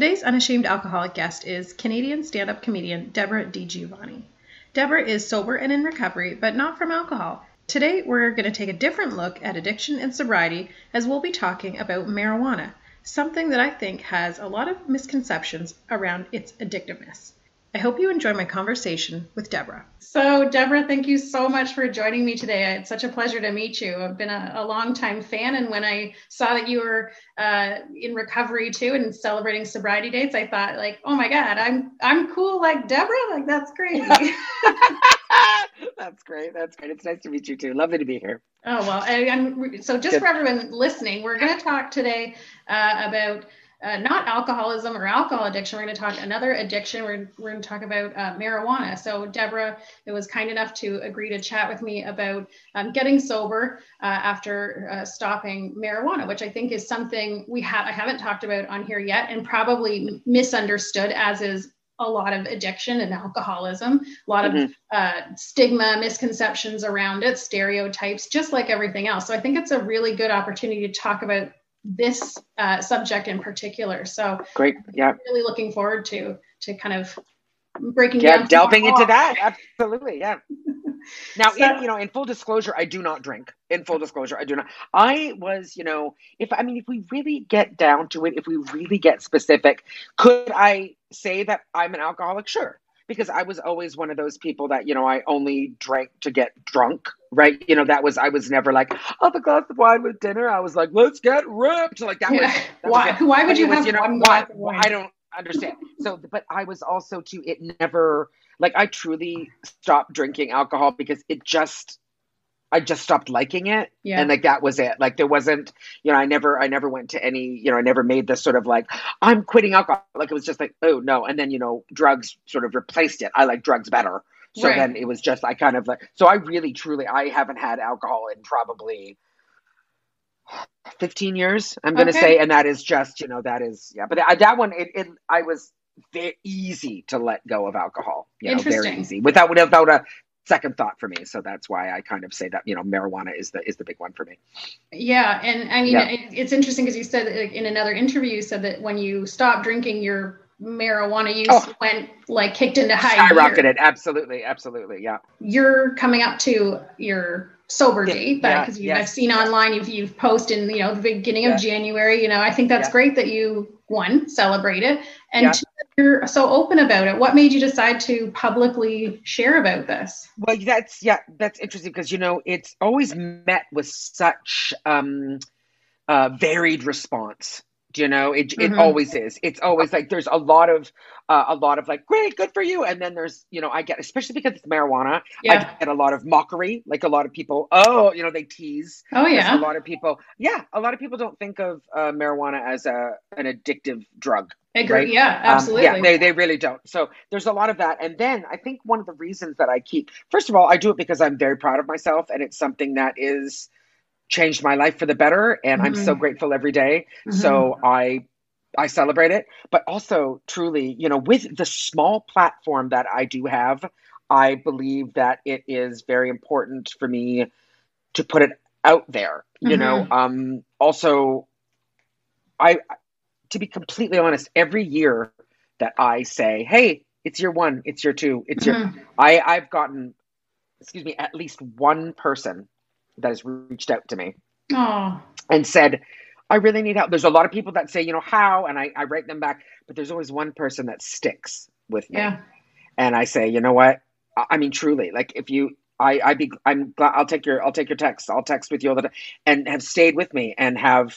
Today's unashamed alcoholic guest is Canadian stand up comedian Debra DiGiovanni. Debra is sober and in recovery, but not from alcohol. Today, we're going to take a different look at addiction and sobriety as we'll be talking about marijuana, something that I think has a lot of misconceptions around its addictiveness. I hope you enjoy my conversation with Debra. So, Debra, thank you so much for joining me today. It's such a pleasure to meet you. I've been a, a long time fan, and when I saw that you were uh, in recovery too and celebrating sobriety dates, I thought, like, oh my God, I'm I'm cool like Debra. Like that's crazy. that's great. That's great. It's nice to meet you too. Lovely to be here. Oh well, and so just Good. for everyone listening, we're going to talk today uh, about uh, not alcoholism or alcohol addiction. We're going to talk another addiction. We're, we're going to talk about uh, marijuana. So Debra it was kind enough to agree to chat with me about um, getting sober uh, after uh, stopping marijuana, which I think is something we have I haven't talked about on here yet, and probably misunderstood as is a lot of addiction and alcoholism, a lot mm-hmm. of uh, stigma, misconceptions around it, stereotypes, just like everything else. So I think it's a really good opportunity to talk about this uh, subject in particular. So great, yeah. Really looking forward to to kind of breaking yeah, down. delving into that. Absolutely, yeah. now, so, in, you know, in full disclosure, I do not drink. In full disclosure, I do not. I was, you know, if I mean, if we really get down to it, if we really get specific, could I say that I'm an alcoholic? Sure because I was always one of those people that, you know, I only drank to get drunk, right? You know, that was, I was never like, oh, the glass of wine with dinner. I was like, let's get ripped. Like that yeah. was, that why, was why would you was, have you know, one why, I don't understand. So, but I was also too, it never, like I truly stopped drinking alcohol because it just, I just stopped liking it. Yeah. And like that was it. Like there wasn't, you know, I never I never went to any, you know, I never made this sort of like, I'm quitting alcohol. Like it was just like, oh no. And then, you know, drugs sort of replaced it. I like drugs better. So right. then it was just I kind of like so I really truly I haven't had alcohol in probably 15 years, I'm gonna okay. say, and that is just, you know, that is yeah. But that, that one it, it I was very easy to let go of alcohol. You know, very easy. Without without a second thought for me. So that's why I kind of say that you know marijuana is the is the big one for me. Yeah, and I mean yeah. it, it's interesting because you said in another interview you said that when you stopped drinking, your marijuana use oh, went like kicked into high skyrocketed. Gear. Absolutely, absolutely, yeah. You're coming up to your sober yeah, date because yeah, I've seen online you've you've posted in you know the beginning of January. You know I think that's great that you one celebrate it and two, you're so open about it. What made you decide to publicly share about this? Well, that's yeah, that's interesting because you know it's always met with such um, uh, varied response. Do you know it? It mm-hmm. always is. It's always like there's a lot of uh, a lot of like great, good for you, and then there's you know I get especially because it's marijuana. Yeah. I get a lot of mockery. Like a lot of people, oh, you know, they tease. Oh yeah. There's a lot of people, yeah, a lot of people don't think of uh, marijuana as a an addictive drug. Agree. Right? Yeah, absolutely. Um, yeah, they, they really don't. So there's a lot of that. And then I think one of the reasons that I keep, first of all, I do it because I'm very proud of myself and it's something that is changed my life for the better. And mm-hmm. I'm so mm-hmm. grateful every day. Mm-hmm. So I, I celebrate it, but also truly, you know, with the small platform that I do have, I believe that it is very important for me to put it out there. You mm-hmm. know, um, also, I to be completely honest, every year that I say, "Hey, it's year one, it's year two, it's mm-hmm. your," I I've gotten, excuse me, at least one person that has reached out to me Aww. and said, "I really need help." There's a lot of people that say, you know, how, and I I write them back, but there's always one person that sticks with me, yeah. and I say, you know what? I, I mean, truly, like if you I I be I'm glad I'll take your I'll take your text. I'll text with you all the time, and have stayed with me and have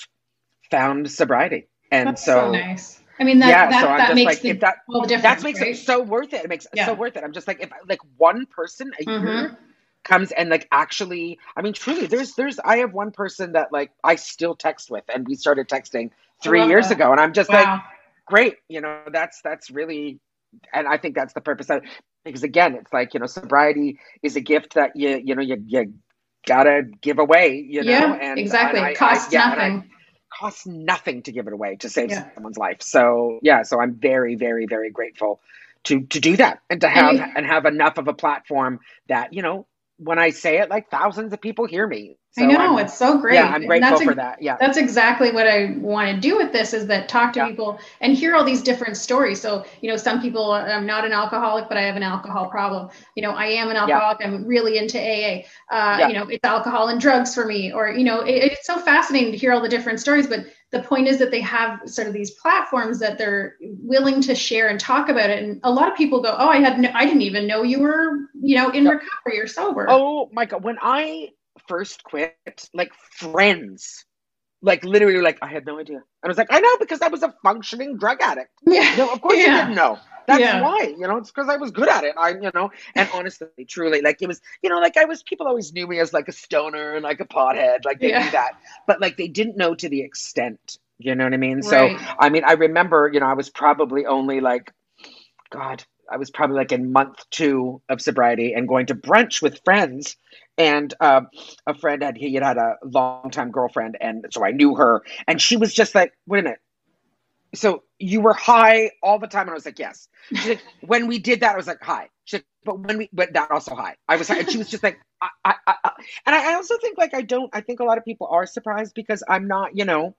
found sobriety. And That's so, so nice. I mean, that, yeah, that, so that makes like, the, if that, well, the difference. that makes right? it so worth it. It makes yeah. it so worth it. I'm just like, if like one person a mm-hmm. year comes and like actually, I mean, truly, there's, there's, I have one person that like I still text with and we started texting three years that. ago. And I'm just wow. like, great. You know, that's, that's really, and I think that's the purpose of it. Because again, it's like, you know, sobriety is a gift that you, you know, you, you gotta give away, you know, yeah, and exactly. And I, Costs I, yeah, nothing costs nothing to give it away to save yeah. someone's life. So yeah, so I'm very, very, very grateful to to do that and to have and have enough of a platform that you know when I say it, like thousands of people hear me So I know I'm, it's so great. Yeah, I'm grateful for that. Yeah, that's exactly what I want to do with this is that talk to yeah. people and hear all these different stories. So you know, some people I'm not an alcoholic, but I have an alcohol problem. You know, I am an alcoholic. Yeah. I'm really into AA. Uh, yeah. You know, it's alcohol and drugs for me. Or you know, it, it's so fascinating to hear all the different stories. But the point is that they have sort of these platforms that they're willing to share and talk about it. And a lot of people go, "Oh, I had no, I didn't even know you were you know in recovery or sober." Oh my god, when I first quit, like friends, like literally, like I had no idea. And I was like, I know because I was a functioning drug addict. Yeah. No, of course yeah. you didn't know. That's yeah. why, you know, it's because I was good at it. I, you know, and honestly, truly, like it was, you know, like I was, people always knew me as like a stoner and like a pothead, like they yeah. knew that, but like they didn't know to the extent, you know what I mean? Right. So, I mean, I remember, you know, I was probably only like, God, I was probably like in month two of sobriety and going to brunch with friends. And uh, a friend had he had had a long time girlfriend, and so I knew her, and she was just like, "Wait a minute, so you were high all the time?" And I was like, "Yes." She's like, "When we did that, I was like, high." She's like, "But when we, but that also high." I was high, and she was just like, I, I, I, and I also think like I don't. I think a lot of people are surprised because I'm not, you know,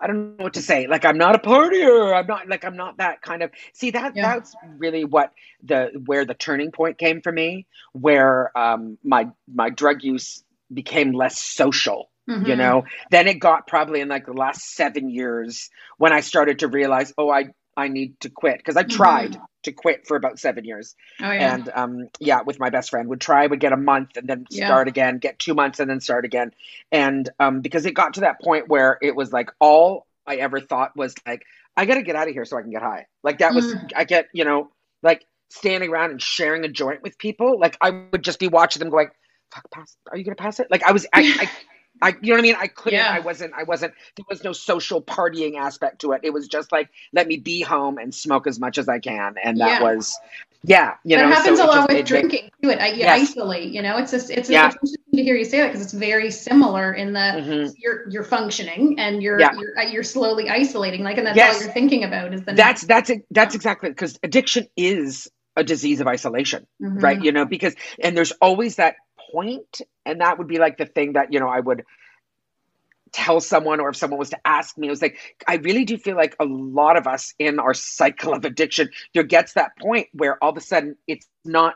I don't know what to say. Like I'm not a partier. I'm not like I'm not that kind of. See that yeah. that's really what the where the turning point came for me, where um my my drug use became less social. Mm-hmm. You know, then it got probably in like the last seven years when I started to realize, oh, I I need to quit because I tried mm-hmm. to quit for about seven years. Oh, yeah. And um, yeah, with my best friend, would try, would get a month and then yeah. start again, get two months and then start again. And um, because it got to that point where it was like all I ever thought was like, I got to get out of here so I can get high. Like that was, mm. I get, you know, like standing around and sharing a joint with people. Like I would just be watching them going, fuck, pass, are you going to pass it? Like I was, I, I I, you know what I mean? I couldn't, yeah. I wasn't, I wasn't, there was no social partying aspect to it. It was just like, let me be home and smoke as much as I can. And that yeah. was, yeah, you that know, happens so a lot with drinking too. It, you yes. isolate, you know, it's just, it's, yeah. interesting to hear you say that because it's very similar in the, mm-hmm. you're, you're functioning and you're, yeah. you're, uh, you're slowly isolating. Like, and that's yes. all you're thinking about is the, that's, that's, it, that's exactly because addiction is a disease of isolation, mm-hmm. right? You know, because, and there's always that point and that would be like the thing that you know i would tell someone or if someone was to ask me, it was like, I really do feel like a lot of us in our cycle of addiction, there gets that point where all of a sudden it's not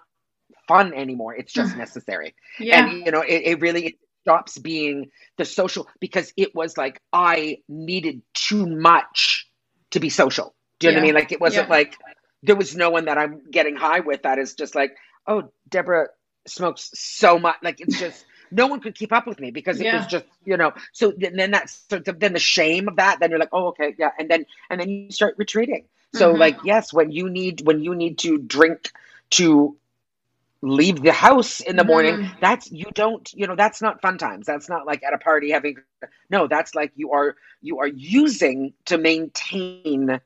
fun anymore. It's just mm. necessary. Yeah. And, you know, it, it really it stops being the social because it was like I needed too much to be social. Do you yeah. know what I mean? Like it wasn't yeah. like there was no one that I'm getting high with that is just like, oh, Debra smokes so much. Like it's just no one could keep up with me because it yeah. was just you know so then that's so then the shame of that then you're like oh okay yeah and then and then you start retreating so mm-hmm. like yes when you need when you need to drink to leave the house in the morning mm-hmm. that's you don't you know that's not fun times that's not like at a party having no that's like you are you are using to maintain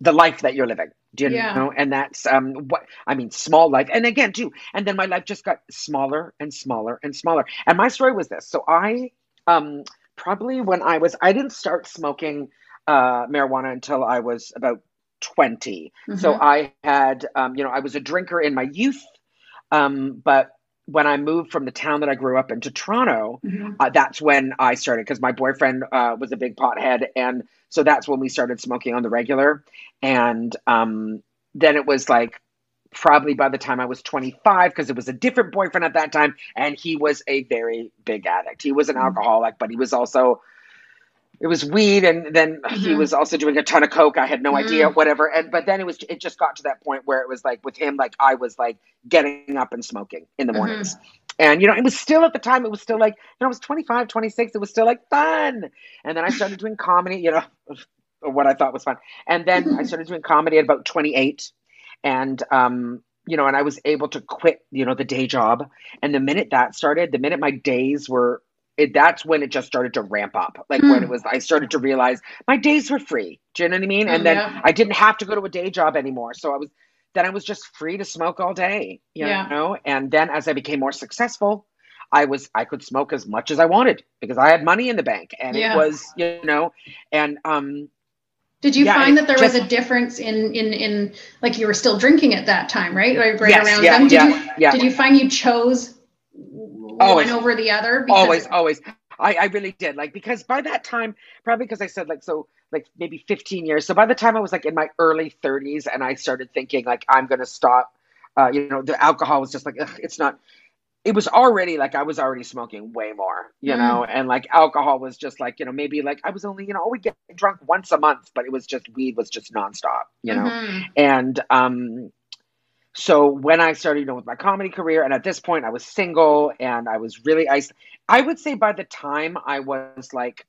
the life that you're living do you yeah. know? And that's um what I mean, small life. And again, too, and then my life just got smaller and smaller and smaller. And my story was this. So I um probably when I was I didn't start smoking uh marijuana until I was about 20. Mm-hmm. So I had um, you know, I was a drinker in my youth. Um, but when I moved from the town that I grew up in to Toronto, mm-hmm. uh, that's when I started because my boyfriend uh, was a big pothead, and so that's when we started smoking on the regular. And um, then it was like probably by the time I was 25, because it was a different boyfriend at that time, and he was a very big addict. He was an mm-hmm. alcoholic, but he was also it was weed and then mm-hmm. he was also doing a ton of coke. I had no mm-hmm. idea whatever. And but then it was it just got to that point where it was like with him like i was like getting up and smoking in the mornings. Mm-hmm. and you know it was still at the time it was still like you know i was 25 26 it was still like fun. And then i started doing comedy you know what i thought was fun. And then i started doing comedy at about 28 and um you know and i was able to quit you know the day job. And the minute that started the minute my days were it, that's when it just started to ramp up. Like mm. when it hmm. was, I started to realize my days were free. Do you know what I mean? And then yeah. I didn't have to go to a day job anymore. So I was, then I was just free to smoke all day, you yeah. know? And then as I became more successful, I was, I could smoke as much as I wanted because I had money in the bank and yeah. it was, you know, and, um, did you yeah, find that there just, was a difference in, in, in like you were still drinking at that time, right? Right, yes, around yeah, them. Did yeah, you, yeah. did you find you chose always. one over the other? Always, always. I, I really did. Like, because by that time, probably because I said, like, so, like, maybe 15 years. So by the time I was like in my early 30s and I started thinking, like, I'm going to stop, uh, you know, the alcohol was just like, ugh, it's not, it was already like I was already smoking way more, you mm. know, and like alcohol was just like, you know, maybe like I was only, you know, we get drunk once a month, but it was just weed was just nonstop, you know. Mm-hmm. And um so when I started, you know, with my comedy career, and at this point I was single and I was really ice. I would say by the time I was like,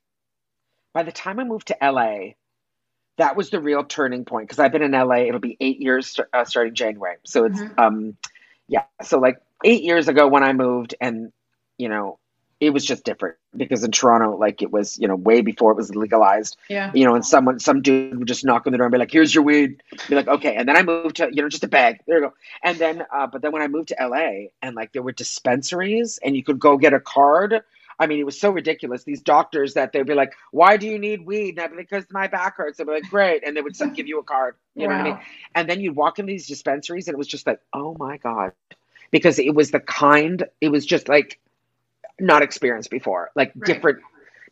by the time I moved to LA, that was the real turning point because I've been in LA. It'll be eight years uh, starting January. So it's mm-hmm. um, yeah. So like eight years ago when I moved, and you know, it was just different because in Toronto, like it was, you know, way before it was legalized. Yeah. You know, and someone, some dude would just knock on the door and be like, "Here's your weed." Be like, "Okay." And then I moved to, you know, just a bag. There you go. And then, uh, but then when I moved to LA, and like there were dispensaries, and you could go get a card. I mean, it was so ridiculous. These doctors that they'd be like, "Why do you need weed?" And I'd be like, "Because my back hurts." I'd be like, "Great," and they would give you a card. You wow. know what I mean? And then you'd walk in these dispensaries, and it was just like, "Oh my god." because it was the kind, it was just like not experienced before, like right. different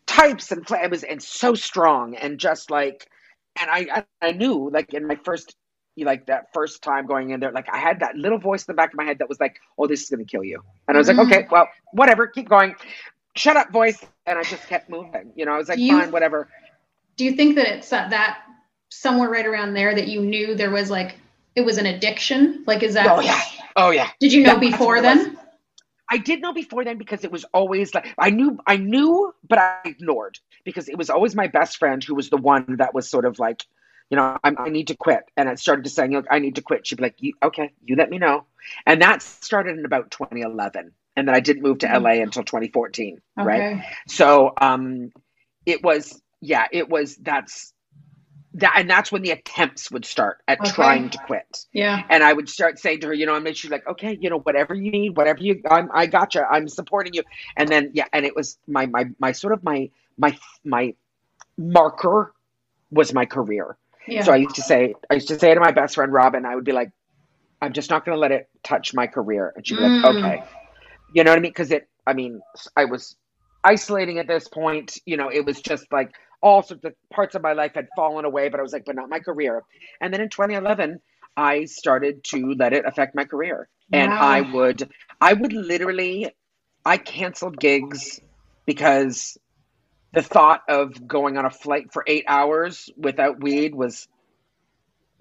types and it was and so strong and just like, and I I knew like in my first like that first time going in there, like I had that little voice in the back of my head that was like, "Oh, this is going to kill you," and I was mm-hmm. like, "Okay, well, whatever, keep going." Shut up, voice, and I just kept moving. You know, I was like, "Fine, whatever." Do you think that it's uh, that somewhere right around there that you knew there was like it was an addiction? Like, is that? Oh yeah, oh yeah. Did you know before then? I did know before then because it was always like I knew I knew, but I ignored because it was always my best friend who was the one that was sort of like, you know, I'm, i need to quit, and I started to saying, look, I need to quit. She'd be like, you, okay, you let me know, and that started in about 2011, and then I didn't move to mm-hmm. LA until 2014, okay. right? So, um, it was yeah, it was that's that and that's when the attempts would start at okay. trying to quit. Yeah. And I would start saying to her, you know, I mean, she's like, okay, you know, whatever you need, whatever you, I'm, I gotcha, I'm supporting you. And then yeah, and it was my my my sort of my my my marker was my career. Yeah. So I used to say, I used to say to my best friend Robin, I would be like, I'm just not going to let it touch my career, and she'd be mm. like, okay, you know what I mean? Because it, I mean, I was isolating at this point. You know, it was just like all sorts of parts of my life had fallen away, but I was like, but not my career. And then in 2011, I started to let it affect my career. Wow. And I would, I would literally, I canceled gigs because the thought of going on a flight for eight hours without weed was,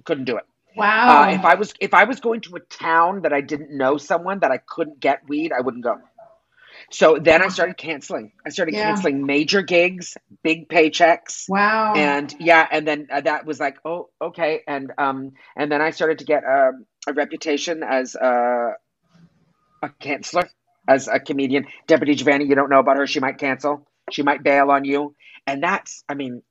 couldn't do it. Wow. Uh, if I was if I was going to a town that I didn't know someone that I couldn't get weed, I wouldn't go. So then I started canceling. I started yeah. canceling major gigs, big paychecks. Wow. And yeah, and then uh, that was like, oh, okay. And um, and then I started to get a, um, a reputation as a, a canceller, as a comedian. Debra DiGiovanni, you don't know about her. She might cancel. She might bail on you. And that's, I mean,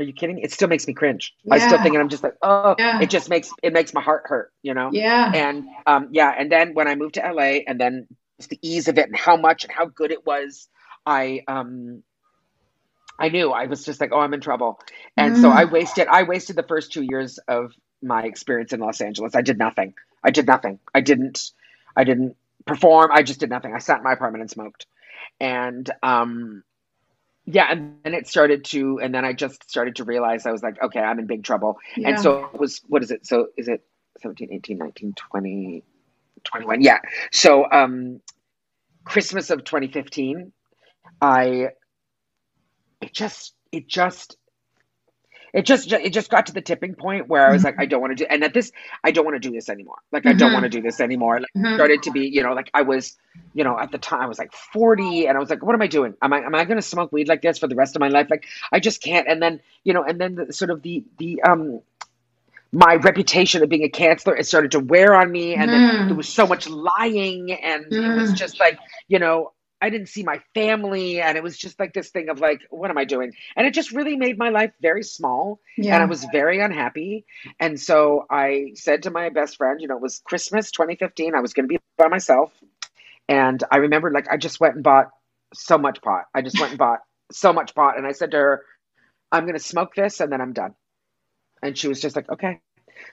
are you kidding? It still makes me cringe. Yeah. I still think, and I'm just like, oh, yeah. it just makes it makes my heart hurt, you know. Yeah. And um, yeah, and then when I moved to LA, and then the ease of it and how much and how good it was, I um I knew I was just like, oh, I'm in trouble. And mm. so I wasted I wasted the first two years of my experience in Los Angeles. I did nothing. I did nothing. I didn't I didn't perform. I just did nothing. I sat in my apartment and smoked. And um yeah, and then it started to and then I just started to realize I was like, okay, I'm in big trouble. Yeah. And so it was what is it? So is it 17, 18, 19, 20, 21 yeah so um christmas of 2015 i it just it just it just it just got to the tipping point where I was like, I don't want to do, and at this, I don't want to do this anymore. Like, I don't mm-hmm. want to do this anymore. Like, mm-hmm. started to be, you know, like I was, you know, at the time I was like 40, and I was like, what am I doing? Am I am I going to smoke weed like this for the rest of my life? Like, I just can't. And then, you know, and then the, sort of the the um my reputation of being a canceller it started to wear on me and mm. then there was so much lying and mm. it was mm. just like you know i didn't see my family and it was just like this thing of like what am i doing and it just really made my life very small yeah. and i was very unhappy and so i said to my best friend you know it was christmas 2015 i was going to be by myself and i remember like i just went and bought so much pot i just went and bought so much pot and i said to her i'm going to smoke this and then i'm done and she was just like, okay.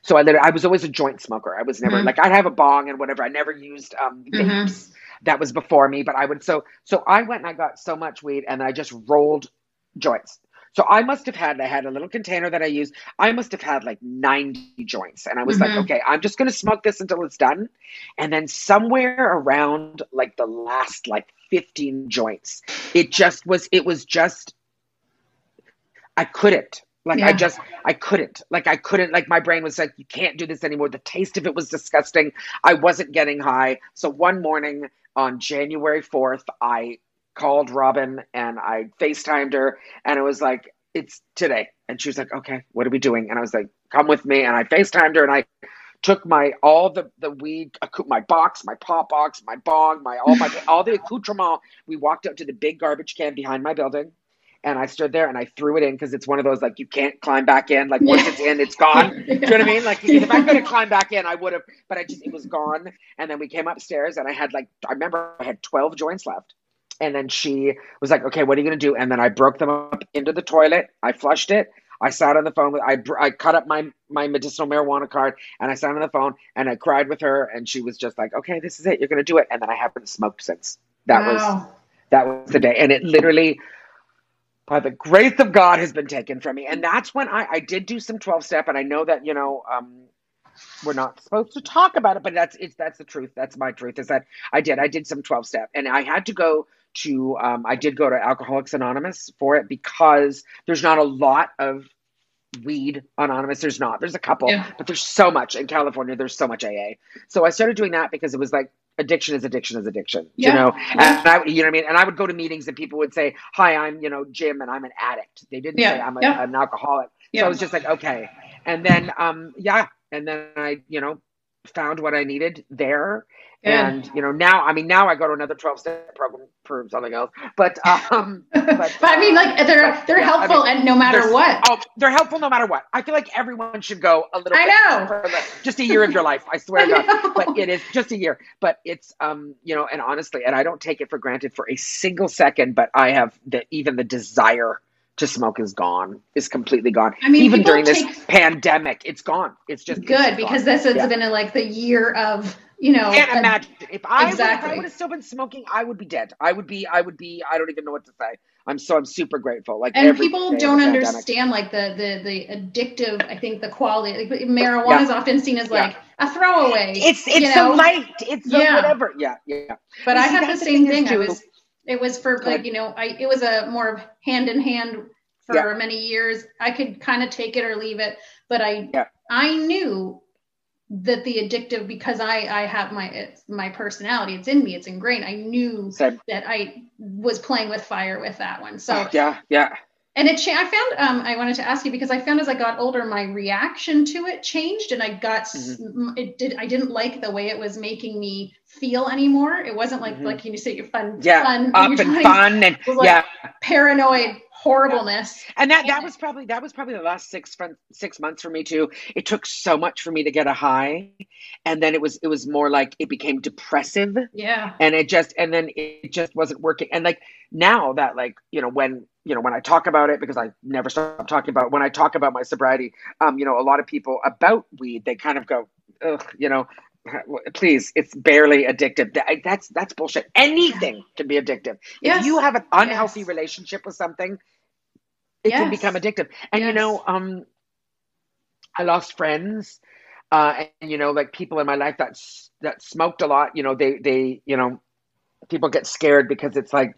So I literally, I was always a joint smoker. I was never mm-hmm. like, I'd have a bong and whatever. I never used um, mm-hmm. vapes. that was before me, but I would so so I went and I got so much weed and I just rolled joints. So I must have had I had a little container that I used. I must have had like 90 joints. And I was mm-hmm. like, okay, I'm just gonna smoke this until it's done. And then somewhere around like the last like 15 joints, it just was it was just I couldn't. Like yeah. I just I couldn't. Like I couldn't like my brain was like you can't do this anymore. The taste of it was disgusting. I wasn't getting high. So one morning on January 4th, I called Robin and I FaceTimed her and it was like it's today. And she was like, "Okay, what are we doing?" And I was like, "Come with me." And I FaceTimed her and I took my all the the weed, my box, my pop box, my bong, my all my all the accoutrement. We walked up to the big garbage can behind my building and I stood there and I threw it in because it's one of those like you can't climb back in. Like once it's in, it's gone. Do you know what I mean? Like if I could have climbed back in, I would have, but I just it was gone. And then we came upstairs and I had like I remember I had twelve joints left. And then she was like, "Okay, what are you gonna do?" And then I broke them up into the toilet. I flushed it. I sat on the phone with I I cut up my my medicinal marijuana card and I sat on the phone and I cried with her and she was just like, "Okay, this is it. You're gonna do it." And then I haven't smoked since. That wow. was that was the day, and it literally by the grace of God has been taken from me. And that's when I, I did do some 12 step. And I know that, you know, um, we're not supposed to talk about it, but that's, it's, that's the truth. That's my truth is that I did, I did some 12 step and I had to go to, um, I did go to Alcoholics Anonymous for it because there's not a lot of weed anonymous there's not there's a couple yeah. but there's so much in california there's so much aa so i started doing that because it was like addiction is addiction is addiction. Yeah. You know, yeah. and I, you know what I mean. And I would go to meetings and people would say, "Hi, I'm you know Jim, and I'm an addict." They didn't yeah. say I'm a, an alcoholic. So I was just like, okay. And then, um, yeah, and then I, you know, found what I needed there. And you know now, I mean now I go to another twelve step program for something else, but um, but, but I mean like they're but, they're yeah, helpful I mean, and no matter what. Oh, they're helpful no matter what. I feel like everyone should go a little. I know for the, just a year of your life. I swear to God, but it is just a year. But it's um you know, and honestly, and I don't take it for granted for a single second. But I have the even the desire to smoke is gone, is completely gone. I mean, even during take... this pandemic, it's gone. It's just good it's because gone. this has yeah. been a, like the year of you know. Can't a, imagine if I exactly. would, if I would have still been smoking, I would be dead. I would be. I would be. I don't even know what to say. I'm so I'm super grateful. Like and people don't understand like the the the addictive. I think the quality. Like, marijuana yeah. is often seen as like yeah. a throwaway. It's it's know? light. It's yeah. whatever. Yeah, yeah. But I had the same thing. I was it was for like you know I it was a more of hand in hand for many years. I could kind of take it or leave it, but I I knew that the addictive because I I have my it's my personality it's in me it's ingrained I knew Same. that I was playing with fire with that one so yeah yeah and it I found um I wanted to ask you because I found as I got older my reaction to it changed and I got mm-hmm. it did I didn't like the way it was making me feel anymore it wasn't like mm-hmm. like you say your fun yeah fun up and fun and like yeah paranoid horribleness. And that that was probably that was probably the last six six months for me too. It took so much for me to get a high, and then it was it was more like it became depressive. Yeah. And it just and then it just wasn't working. And like now that like you know when you know when I talk about it because I never stop talking about it, when I talk about my sobriety, um, you know a lot of people about weed they kind of go, ugh, you know, please it's barely addictive that's that's bullshit anything can be addictive yes. if you have an unhealthy yes. relationship with something it yes. can become addictive and you know um i lost friends uh and you know like people in my life that that smoked a lot you know they they you know people get scared because it's like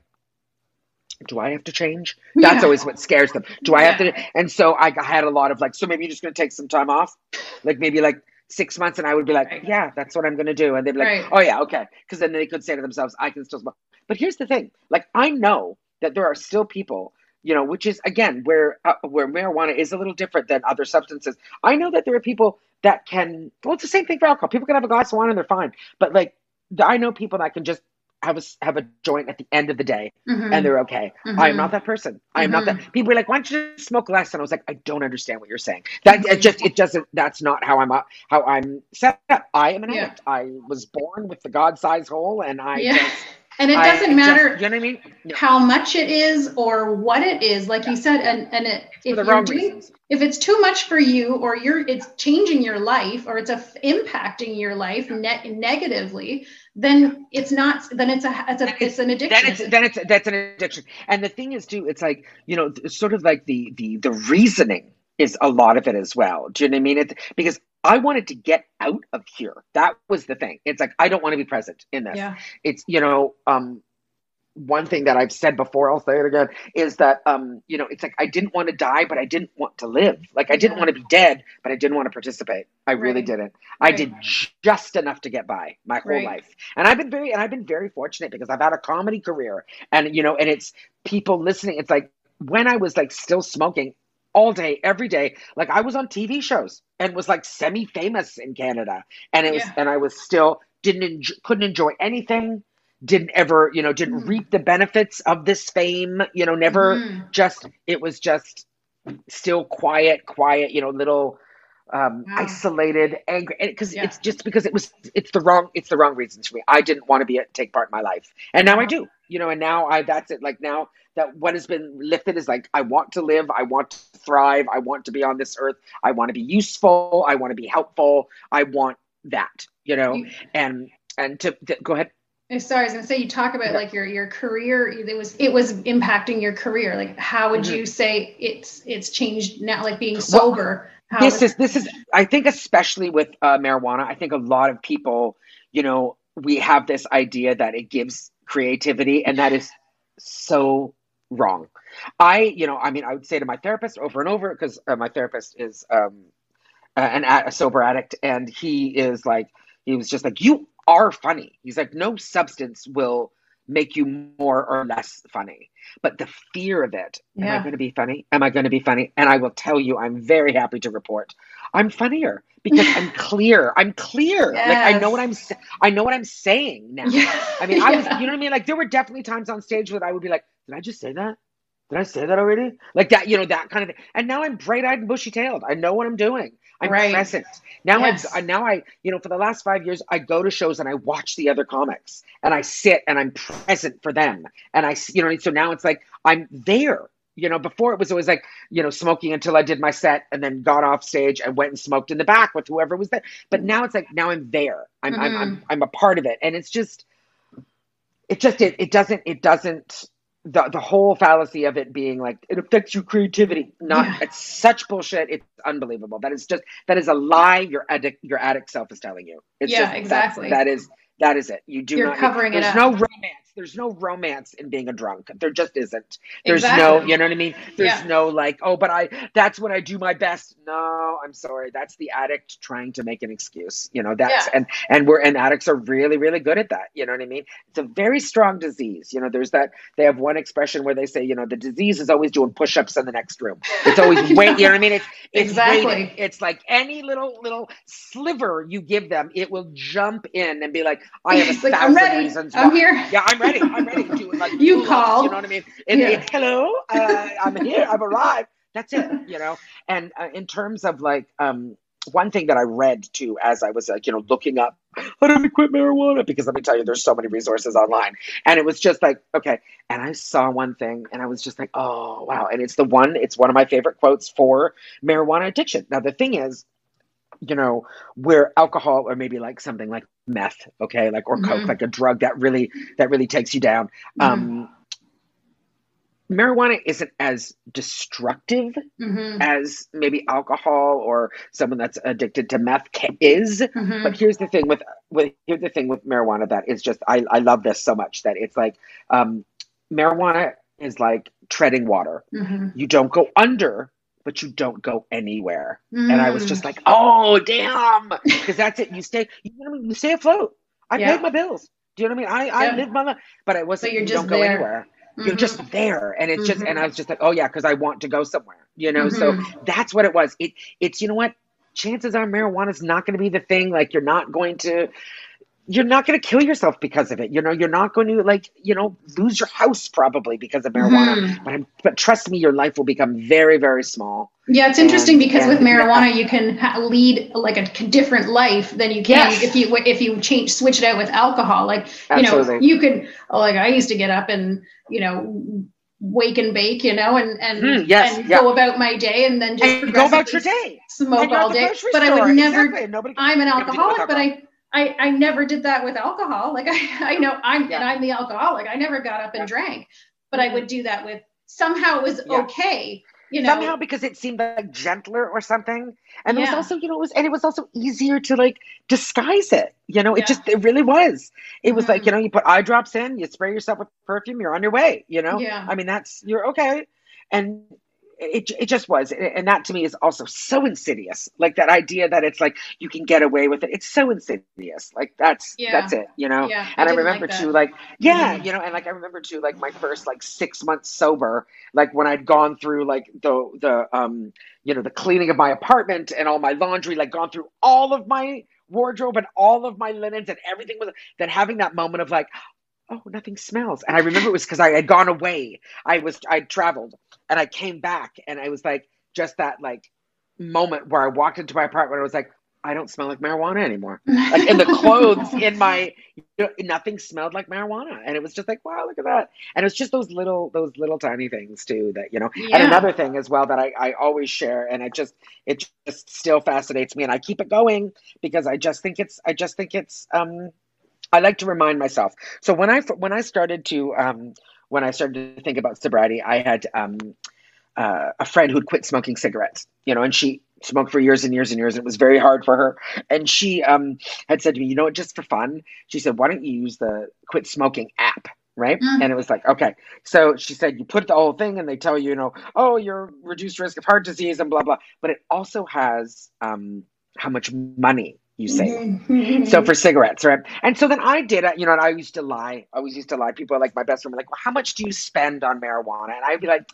do I have to change? That's yeah. always what scares them. Do I yeah. have to? And so I had a lot of like, so maybe you're just going to take some time off, like maybe like six months and I would be like, right. yeah, that's what I'm going to do. And they'd be like, right. oh, yeah, okay. Because then they could say to themselves, I can still smoke. But here's the thing like, I know that there are still people, you know, which is again where uh, where marijuana is a little different than other substances. I know that there are people that can, well, it's the same thing for alcohol. People can have a glass of wine and they're fine. But like, I know people that can just have a have a joint at the end of the day mm-hmm. and they're okay. Mm-hmm. I am not that person. I am mm-hmm. not that. Mm-hmm. People are like, "Why don't you smoke less?" And I was like, "I don't understand what you're saying. That it just it doesn't. That's not how I'm how I'm set up. I am an yeah. addict. I was born with the God size hole, and I yeah. just and it doesn't I matter just, you know what I mean? No. how much it is or what it is, like you said, and and it, if the you're wrong doing, reasons. if it's too much for you, or you're it's changing your life, or it's a, impacting your life ne- negatively, then it's not. Then it's a it's a it's an addiction. Then it's then it's that's an addiction. And the thing is too, it's like, you know, sort of like the the the reasoning is a lot of it as well. Do you know what I mean? It because I wanted to get out of here. That was the thing. It's like I don't want to be present in this. yeah. It's you know, um one thing that I've said before, I'll say it again, is that um, you know, it's like I didn't want to die, but I didn't want to live. Like I didn't Yeah. want to be dead, but I didn't want to participate. I really didn't. I did just enough to get by my whole Right. life. And I've been very and I've been very fortunate because I've had a comedy career and you know, and it's people listening. It's like when I was like still smoking all day, every day, like I was on TV shows and was like semi-famous in Canada. And it was Yeah. and I was still didn't enjoy, couldn't enjoy anything didn't ever you know didn't Mhm. reap the benefits of this fame you know never Mhm. just it was just still quiet quiet you know little um Wow. isolated angry because Yeah. it's just because it was it's the wrong it's the wrong reasons for me i didn't want to be take part in my life and now i do you know and now i that's it like now that what has been lifted is like i want to live i want to thrive i want to be on this earth i want to be useful i want to be helpful i want that you know You- and and to, to go ahead Eh, Sorry, I was gonna say you talk about Yeah. like your your career. It was it was impacting your career. Like, how would Mhm. you say it's it's changed now? Like being sober. How this is this is i think especially with uh, marijuana i think a lot of people you know we have this idea that it gives creativity and that is so wrong. I you know i mean i would say to my therapist over and over because uh, my therapist is um a- an a, a sober addict and he is like he was just like you are funny. He's like no substance will make you more or less funny. But the fear of it Yeah. am i going to be funny? Am i going to be funny? And i will tell you i'm very happy to report i'm funnier because i'm clear i'm clear like i know what i'm i know what i'm saying now Yeah. i mean i was you know what i mean like there were definitely times on stage where i would be like did i just say that did I say that already? Like that, you know, that kind of thing. And now I'm bright-eyed and bushy-tailed. I know what I'm doing. I'm Right. present. Now Yes. I'm now I, you know, for the last five years, I go to shows and I watch the other comics and I sit and I'm present for them. And I you know, so now it's like I'm there. You know, before it was always like, you know, smoking until I did my set and then got off stage and went and smoked in the back with whoever was there. But now it's like now I'm there. I'm I'm, I'm mm-hmm. I'm a part of it, and it's just, it just it, it doesn't it doesn't the the whole fallacy of it being like it affects your creativity. Not Yeah. it's such bullshit. It's unbelievable. That is just that is a lie. Your addict your addict self is telling you. It's Yeah, just, exactly. That is that is it. You do You're not. covering it there's up. no romance. There's no romance in being a drunk. There just isn't. There's no. You know what I mean? There's Yeah. no like. Oh, but I. That's when I do my best. No, I'm sorry. That's the addict trying to make an excuse. You know. That's Yeah. and and we're and addicts are really really good at that. You know what I mean? It's a very strong disease. You know. There's that. They have one expression where they say, you know, the disease is always doing push-ups in the next room. It's always wait. You know what I mean? It's it's Exactly. waiting. It's like any little little sliver you give them, it will jump in and be like, I have a like, thousand reasons I'm why. here. Yeah, I'm ready. I'm ready to do it. Like You called. You know what I mean? And Yeah. hello, uh, I'm here. I've arrived. That's it. You know. And uh, in terms of like, um, one thing that I read too, as I was like, you know, looking up how to quit marijuana, because let me tell you, there's so many resources online, and it was just like, okay. And I saw one thing, and I was just like, oh wow. And it's the one. It's one of my favorite quotes for marijuana addiction. Now the thing is, you know, where alcohol or maybe like something like meth, okay, like or coke, Mhm. like a drug that really that really takes you down. Mhm. Um, marijuana isn't as destructive Mhm. as maybe alcohol or someone that's addicted to meth is. Mhm. But here's the thing with with here's the thing with marijuana that is just I I love this so much that it's like um, marijuana is like treading water. Mhm. You don't go under, but you don't go anywhere. And I was Mm. just like, oh damn, because that's it. You stay, you know what I mean? You stay afloat. I Yeah. paid my bills. Do you know what I mean? I, I live my life, but I wasn't. But you're you just don't go there. anywhere. You're Mhm. just there, and it's just. And I was just like, oh yeah, because I want to go somewhere. You know, so Mhm. that's what it was. It it's you know what? Chances are marijuana's not going to be the thing. Like you're not going to you're not going to kill yourself because of it. You know, you're not going to like, you know, lose your house probably because of marijuana. Mm-hmm. But, but trust me, your life will become very, very small. Yeah, it's interesting and, because and, with marijuana, you can ha- lead like a different life than you can yes. if you if you change switch it out with alcohol. Like you Absolutely. know, you could like I used to get up and you know wake and bake, you know, and and, mm, yes, and yeah. go about my day and then just go about your day, smoke all day. But I would never. Exactly. I'm an alcoholic, but I I, I never did that with alcohol. Like I, I know I'm yeah. and I'm the alcoholic. I never got up and drank, but I would do that with somehow it was yeah. okay. You know, somehow because it seemed like gentler or something. And yeah. it was also, you know, it was and it was also easier to like disguise it. You know, it just it really was. It was mm-hmm. like, you know, you put eye drops in, you spray yourself with perfume, you're on your way, you know? Yeah. I mean that's you're okay. And it, it just was. And that to me is also so insidious. Like that idea that it's like you can get away with it. It's so insidious. Like that's yeah. that's it you know? Yeah, and i, I remember like too like yeah mm-hmm. you know and like i remember too like my first like six months sober like when i'd gone through like the the um you know the cleaning of my apartment and all my laundry like gone through all of my wardrobe and all of my linens and everything was then having that moment of like oh, nothing smells. And I remember it was because I had gone away. I was, I traveled and I came back and I was like, just that like moment where I walked into my apartment. I was like, I don't smell like marijuana anymore. Like in the clothes in my, you know, nothing smelled like marijuana. And it was just like, wow, look at that. And it was just those little, those little tiny things too that, you know, yeah. and another thing as well that I, I always share and I just, it just still fascinates me and I keep it going because I just think it's, I just think it's, um, I like to remind myself. So when I when I started to um, when I started to think about sobriety, I had um, uh, a friend who'd quit smoking cigarettes. You know, and she smoked for years and years and years. And it was very hard for her. And she um, had said to me, you know, just for fun, she said, why don't you use the quit smoking app? Right. Mm. And it was like, okay. So she said, you put the whole thing and they tell you, you know, oh, you're reduced risk of heart disease and blah, blah. But it also has um, how much money you say. Mm-hmm. so for cigarettes, right? And so then I did it, you know, and I used to lie. I always used to lie. People like my best friend were like, well, how much do you spend on marijuana? And I'd be like,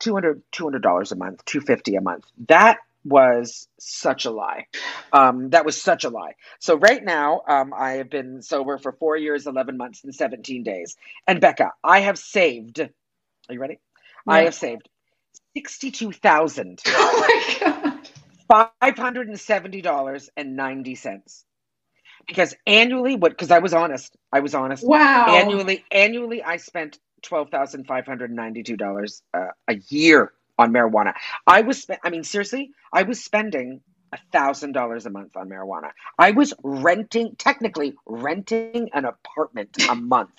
200 $200 a month, 250 a month. That was such a lie. Um, that was such a lie. So right now, um, I have been sober for four years, 11 months, and 17 days. And Becca, I have saved, are you ready? Yeah. I have saved 62,000. Oh my God $570.90 because annually what because i was honest. I was honest. Wow. Annually annually i spent $12592 uh, a year on marijuana. I was spe- i mean seriously i was spending a $1000 a month on marijuana. I was renting technically renting an apartment a month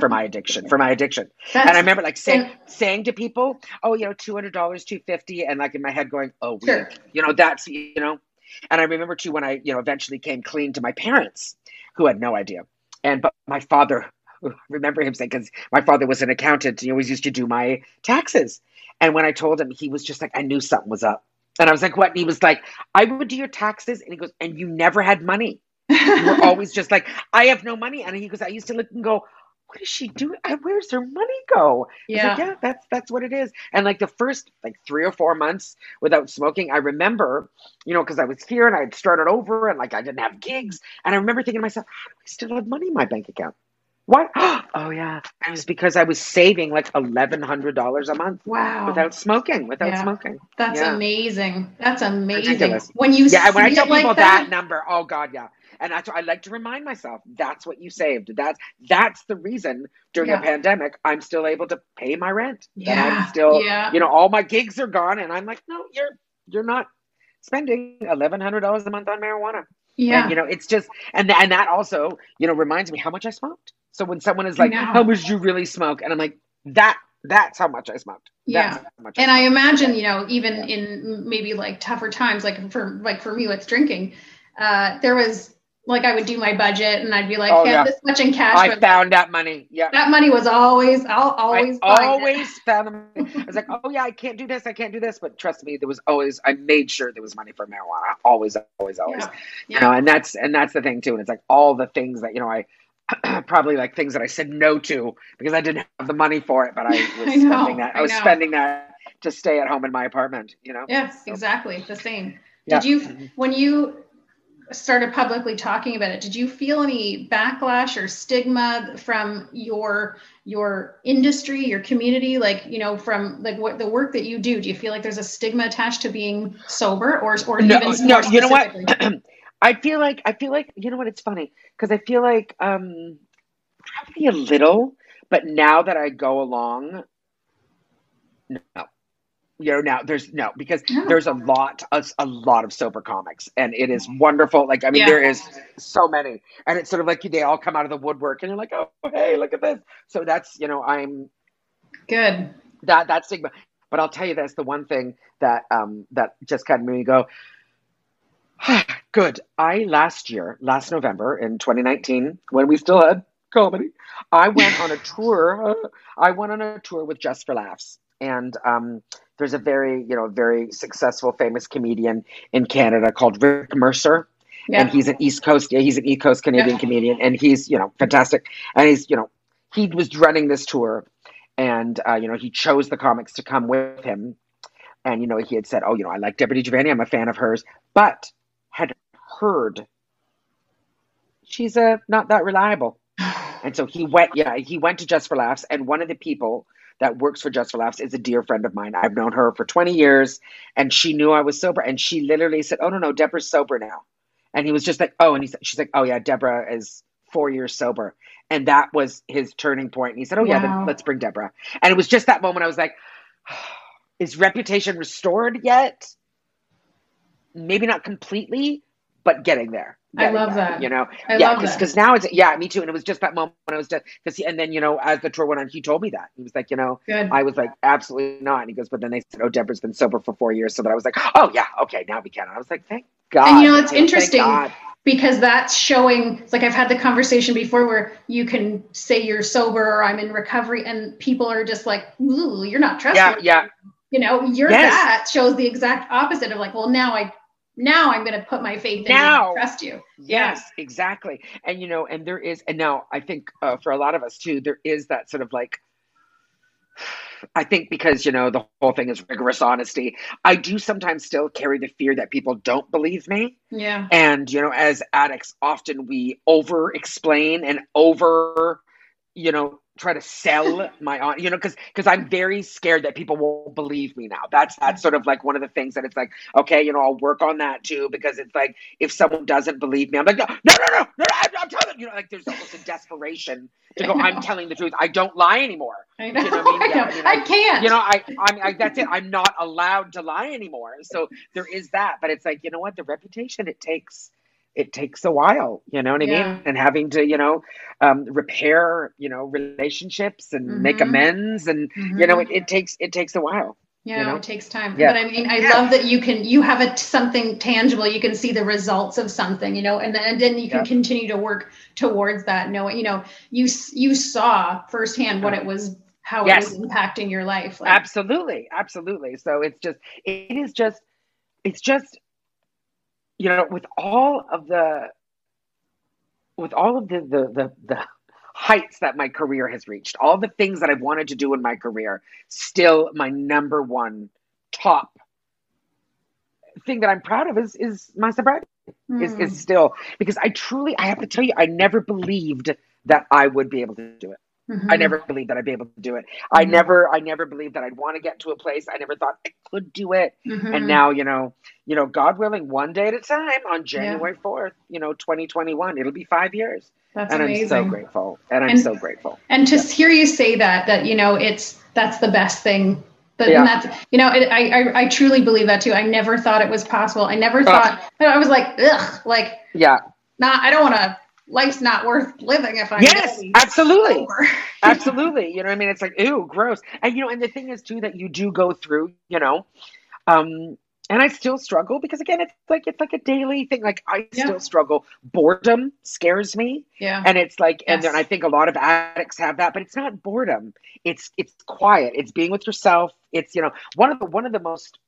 for my addiction for my addiction. That's, and i remember like saying yeah. saying to people oh you know $200 250 and like in my head going oh sure. you know that's you know. And i remember too when i you know eventually came clean to my parents who had no idea. And but my father remember him saying because my father was an accountant he always used to do my taxes. And when i told him he was just like i knew something was up. And i was like what? And he was like i would do your taxes and he goes and you never had money. You were always just like i have no money. And he goes i used to look and go what is she doing? Where's her money go? Yeah. Like, yeah, that's that's what it is. And like the first like three or four months without smoking, I remember, you know, because I was here and I had started over and like I didn't have gigs. And I remember thinking to myself, how do I still have money in my bank account? What? Oh yeah, it was because I was saving like eleven hundred dollars a month. Wow! Without smoking, without yeah. smoking. That's yeah. amazing. That's amazing. Ridiculous. When you yeah, when I tell people like that, that number, oh god, yeah. And that's I like to remind myself that's what you saved. That's that's the reason during yeah. a pandemic I'm still able to pay my rent. Yeah. And I'm still yeah. you know, all my gigs are gone and I'm like, no, you're you're not spending eleven hundred dollars a month on marijuana. Yeah. And, you know, it's just and and that also, you know, reminds me how much I smoked. So when someone is like, How much do you really smoke? And I'm like, that that's how much I smoked. yeah. and I, I imagine, you know, even in maybe like tougher times, like for like for me with drinking, uh, there was like I would do my budget and I'd be like, oh, yeah. this much in cash. I found that money. Yeah. That money was always, I'll always, I always it. found the money. I was like, oh yeah, I can't do this. I can't do this. But trust me, there was always, I made sure there was money for marijuana. Always, always, always. Yeah. Yeah. You know, and that's, and that's the thing too. And it's like all the things that, you know, I, probably like things that I said no to because I didn't have the money for it, but I was I know, spending that. I, I was know. spending that to stay at home in my apartment, you know? Yes, so. exactly. The same. Yeah. Did you, mm-hmm. when you started publicly talking about it, did you feel any backlash or stigma from your your industry, your community, like you know, from like what the work that you do? Do you feel like there's a stigma attached to being sober, or or no, even no? You know what? I feel like I feel like you know what? It's funny because I feel like um probably a little, but now that I go along, no, you know now there's no because yeah. there's a lot a, a, lot of sober comics and it is wonderful. Like i mean yeah. there is so many and it's sort of like they all come out of the woodwork and you're like oh hey look at this. So that's you know i'm good. That that stigma. But i'll tell you that's the one thing that um that just kind of made me go good. I last year last november in 2019 when we still had comedy i went on a tour i went on a tour with just for laughs and um, there's a very you know very successful famous comedian in Canada called Rick Mercer. Yeah. And he's an East Coast, yeah, he's an East Coast Canadian yeah. comedian, and he's you know fantastic. And he's you know he was running this tour, and uh, you know he chose the comics to come with him, and you know he had said, oh you know I like Debra DiGiovanni, I'm a fan of hers, but had heard she's a uh, not that reliable, and so he went yeah he went to Just for Laughs, and one of the people that works for Just for Laughs is a dear friend of mine. I've known her for 20 years and she knew I was sober and she literally said, Oh no, no, Debra's sober now. And he was just like, Oh, and he's she's like, Oh yeah, Debra is four years sober. And that was his turning point. And he said, Oh wow. yeah, then let's bring Debra. And it was just that moment I was like, Is reputation restored yet? Maybe not completely, but getting there. I love that. You know, I yeah, because now it's yeah, me too. And it was just that moment when I was just because and then you know as the tour went on, he told me that he was like, you know, Good. I was like, absolutely not. And he goes, but then they said, oh, Debra's been sober for four years, so that I was like, oh yeah, okay, now we can. And I was like, thank God. And you know, it's interesting because that's showing. Like I've had the conversation before where you can say you're sober or I'm in recovery, and people are just like, ooh, you're not trustworthy. Yeah, yeah. You know, your yes. that shows the exact opposite of like, well, now I now I'm going to put my faith in now, you trust you. Yes, yeah. exactly. And you know, and there is, and now I think uh, for a lot of us too, there is that sort of like, I think because you know the whole thing is rigorous honesty. I do sometimes still carry the fear that people don't believe me. Yeah. And you know, as addicts, often we over explain and over, you know, try to sell my on you know because because i'm very scared that people won't believe me now. That's that's sort of like one of the things that it's like okay you know i'll work on that too because it's like if someone doesn't believe me i'm like no no no no, no I'm, I'm telling you know like there's almost a desperation to go i'm telling the truth. I don't lie anymore. I know, you know I, mean? yeah, I, mean, I, can't. you know i i'm I, that's it. I'm not allowed to lie anymore. So there is that. But it's like you know what? The reputation it takes it takes a while, you know what I yeah. mean? And having to, you know, um, repair, you know, relationships and mm-hmm. make amends and, mm-hmm. you know, it, it, takes, it takes a while. Yeah, you know? it takes time. Yeah. But I mean, I yeah. love that you can, you have a, something tangible. You can see the results of something, you know, and then, and then you can yeah. continue to work towards that. Knowing, you know, you, you saw firsthand what it was, how yes. it was impacting your life. Like, absolutely. Absolutely. So it's just, it is just, it's just you know, with all of the with all of the the the, the heights that my career has reached, all the things that I've wanted to do in my career, still my number one top thing that I'm proud of is is my sobriety. Mm. Is is hmm. still because I truly I have to tell you I never believed that I would be able to do it. Mm-hmm. I never believed that I'd be able to do it. Mm-hmm. I never, I never believed that I'd want to get to a place. I never thought I could do it. Mm-hmm. And now, you know, you know, God willing, one day at a time on January fourth, yeah. you know, 2021, it'll be five years. That's amazing. and amazing. I'm so grateful. And I'm and, so grateful. And to yeah. hear you say that, that you know, it's that's the best thing. But yeah. that's you know, it, I, I I truly believe that too. I never thought it was possible. I never thought. Uh, I was like, ugh, like yeah. Nah, I don't want to life's not worth living if I'm yes, absolutely, absolutely. You know, what I mean, it's like ew, gross. And you know, and the thing is too that you do go through, you know, um, and I still struggle because again, it's like it's like a daily thing. Like I yeah. still struggle. Boredom scares me. Yeah, and it's like, yes. and then I think a lot of addicts have that, but it's not boredom. It's it's quiet. It's being with yourself. It's you know one of the one of the most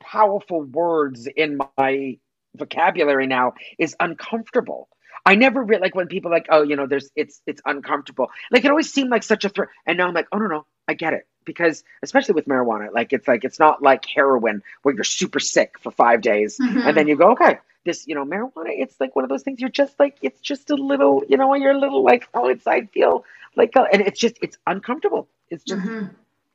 powerful words in my vocabulary now is uncomfortable I never really like when people like, oh, you know, there's it's it's uncomfortable. Like it always seemed like such a threat, and now I'm like, oh no no, I get it because especially with marijuana, like it's like it's not like heroin where you're super sick for five days mm-hmm. and then you go, okay, this, you know, marijuana, it's like one of those things you're just like, it's just a little, you know, when you're a little like, oh, it's, I feel like, uh, and it's just, it's uncomfortable. It's just, mm-hmm.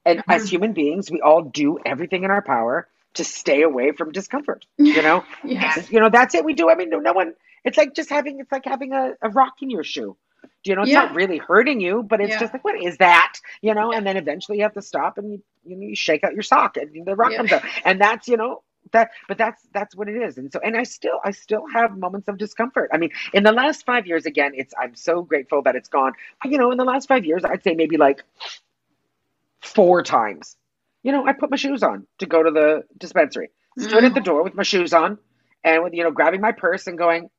and mm-hmm. as human beings, we all do everything in our power to stay away from discomfort, you know? yes. You know, that's it. We do. I mean, no, no one, it's like just having, it's like having a, a rock in your shoe. Do you know, it's yeah. not really hurting you, but it's yeah. just like, what is that? You know, yeah. and then eventually you have to stop and you, you, know, you shake out your sock and the rock comes out. And that's, you know, that but that's that's what it is and so and i still i still have moments of discomfort i mean in the last five years again it's i'm so grateful that it's gone you know in the last five years i'd say maybe like four times you know i put my shoes on to go to the dispensary stood mm. at the door with my shoes on and with you know grabbing my purse and going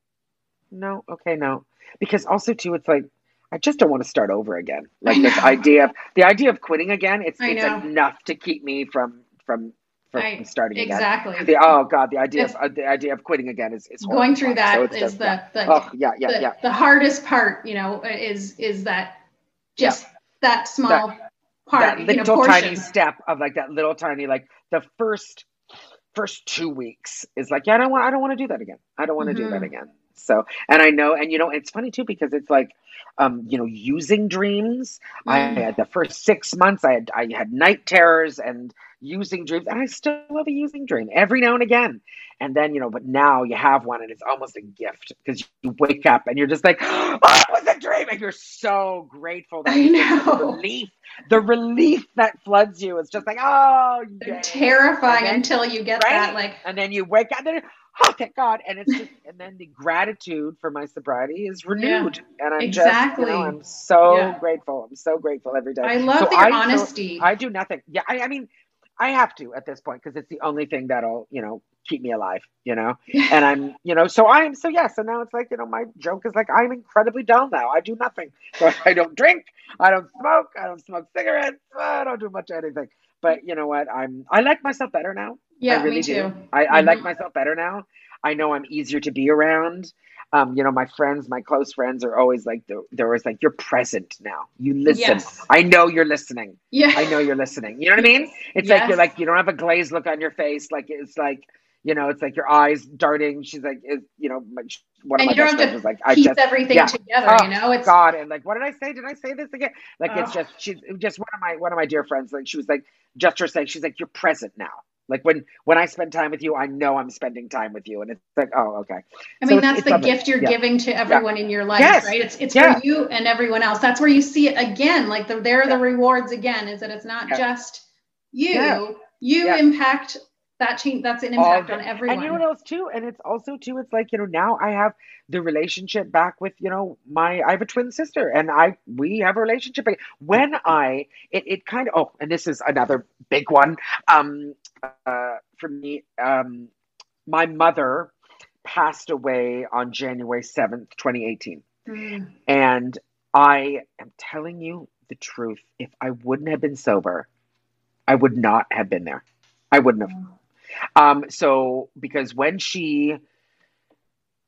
no okay no because also too it's like I just don't want to start over again. Like this idea of the idea of quitting again, it's it's enough to keep me from from from I, starting exactly. again. Exactly. Oh god, the idea of uh, the idea of quitting again is, is going through that so is just, the, yeah. the oh yeah yeah the, yeah the hardest part. You know, is is that just yeah. that small that, part, that little know, tiny step of like that little tiny like the first first two weeks is like yeah I don't want I don't want to do that again. I don't want to mm-hmm. do that mm-hmm. again. So, and I know, and you know, it's funny too because it's like, um, you know, using dreams. Mm. I had the first six months, I had I had night terrors and using dreams, and I still have a using dream every now and again. And then, you know, but now you have one, and it's almost a gift because you wake up and you're just like, oh, it was a dream, and you're so grateful. That I know the relief, the relief that floods you. It's just like, oh, terrifying then, until you get right? that, like, and then you wake up. And oh thank God. And it's just and then the gratitude for my sobriety is renewed. Yeah, and I'm exactly. just you know, I'm so yeah. grateful. I'm so grateful every day. I love so your I, honesty. So I do nothing. Yeah, I, I mean I have to at this point because it's the only thing that'll, you know, keep me alive, you know? and I'm, you know, so I'm, so yeah, so now it's like, you know, my joke is like, I'm incredibly dull now. I do nothing. So I don't drink, I don't smoke, I don't smoke cigarettes, I don't do much of anything. But you know what? I'm, I like myself better now. Yeah, I really me too. do. I, mm-hmm. I like mm-hmm. myself better now. I know I'm easier to be around. Um, you know, my friends, my close friends are always like, they're, always like, you're present now. You listen. Yes. I know you're listening. Yeah. I know you're listening. You know what I mean? It's yes. like, you're like, you don't have a glazed look on your face. Like, it's like, you know, it's like your eyes darting. She's like, is, you know, one of and my best friends was like, I just everything yeah. together. Oh, you know, it's God. And like, what did I say? Did I say this again? Like, oh. it's just she's just one of my one of my dear friends. Like, she was like, just her saying, she's like, you're present now. Like when when I spend time with you, I know I'm spending time with you, and it's like, oh, okay. I mean, so that's the gift you're yeah. giving to everyone yeah. in your life, yes. right? It's it's yeah. for you and everyone else. That's where you see it again. Like the, there are the rewards again. Is that it's not just you. You impact that change that's an impact on everyone and you know what else too? And it's also too it's like you know now i have the relationship back with you know my i have a twin sister and i we have a relationship when i it, it kind of oh and this is another big one. Um uh for me um my mother passed away on january 7th 2018 mm. and i am telling you the truth. If i wouldn't have been sober i would not have been there. I wouldn't have um, so because when she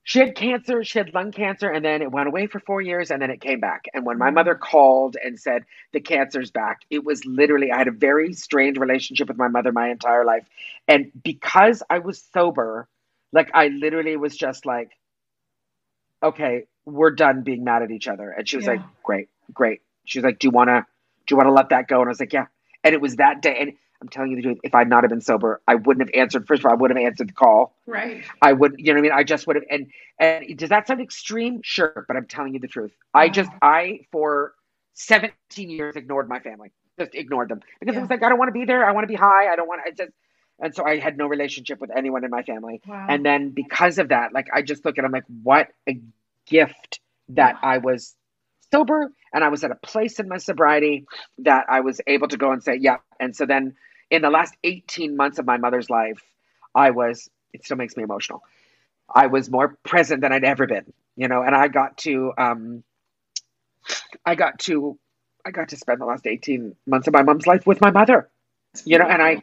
she had cancer, she had lung cancer, and then it went away for four years, and then it came back. And when my mother called and said the cancer's back, it was literally I had a very strained relationship with my mother my entire life, and because I was sober, like I literally was just like, okay, we're done being mad at each other. And she was yeah. like, great, great. She was like, do you wanna do you wanna let that go? And I was like, yeah. And it was that day, and I'm telling you the truth. If I'd not have been sober, I wouldn't have answered. First of all, I would have answered the call. Right. I would, you know what I mean? I just would have. And and does that sound extreme? Sure, but I'm telling you the truth. I uh-huh. just, I for 17 years ignored my family. Just ignored them because yeah. it was like I don't want to be there. I want to be high. I don't want. I just. And so I had no relationship with anyone in my family. Wow. And then because of that, like I just look at, I'm like, what a gift that I was sober and I was at a place in my sobriety that I was able to go and say, yeah. And so then in the last 18 months of my mother's life, I was, it still makes me emotional. I was more present than I'd ever been, you know, and I got to, um, I got to, I got to spend the last 18 months of my mom's life with my mother, you know, and I,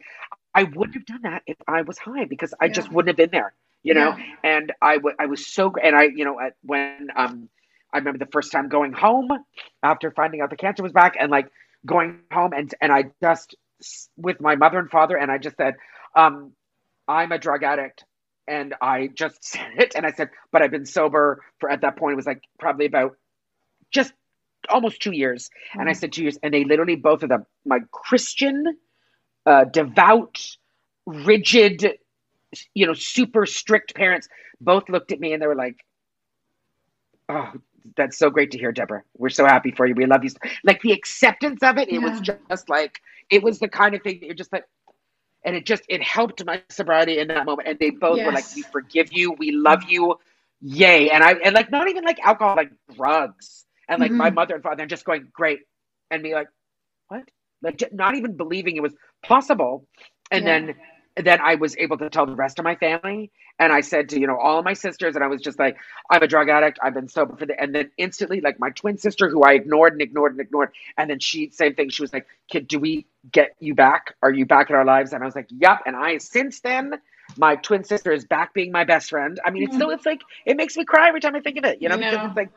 I wouldn't have done that if I was high because I yeah. just wouldn't have been there, you know, yeah. and I, w- I was so, and I, you know, at, when, um, I remember the first time going home after finding out the cancer was back and like going home and, and I just with my mother and father, and I just said, um, "I'm a drug addict. and I just said it and I said, but I've been sober for at that point it was like probably about just almost two years. Mm-hmm. And I said two years, and they literally both of them, my Christian, uh, devout, rigid, you know, super strict parents, both looked at me and they were like, "Oh, that's so great to hear, Debra. We're so happy for you. We love you." Like the acceptance of it, it yeah. was just like it was the kind of thing that you're just like, and it just it helped my sobriety in that moment. And they both yes. were like, "We forgive you. We love you." Yay! And I and like not even like alcohol, like drugs and like mm-hmm. my mother and father and just going great and be like what like not even believing it was possible and yeah. then then I was able to tell the rest of my family. And I said to, you know, all my sisters, and I was just like, I'm a drug addict. I've been sober for the, and then instantly, like my twin sister, who I ignored and ignored and ignored. And then she, same thing. She was like, kid, do we get you back? Are you back in our lives? And I was like, yep. And I, since then, my twin sister is back being my best friend. I mean, it's still, it's like, it makes me cry every time I think of it, you know, because it's like,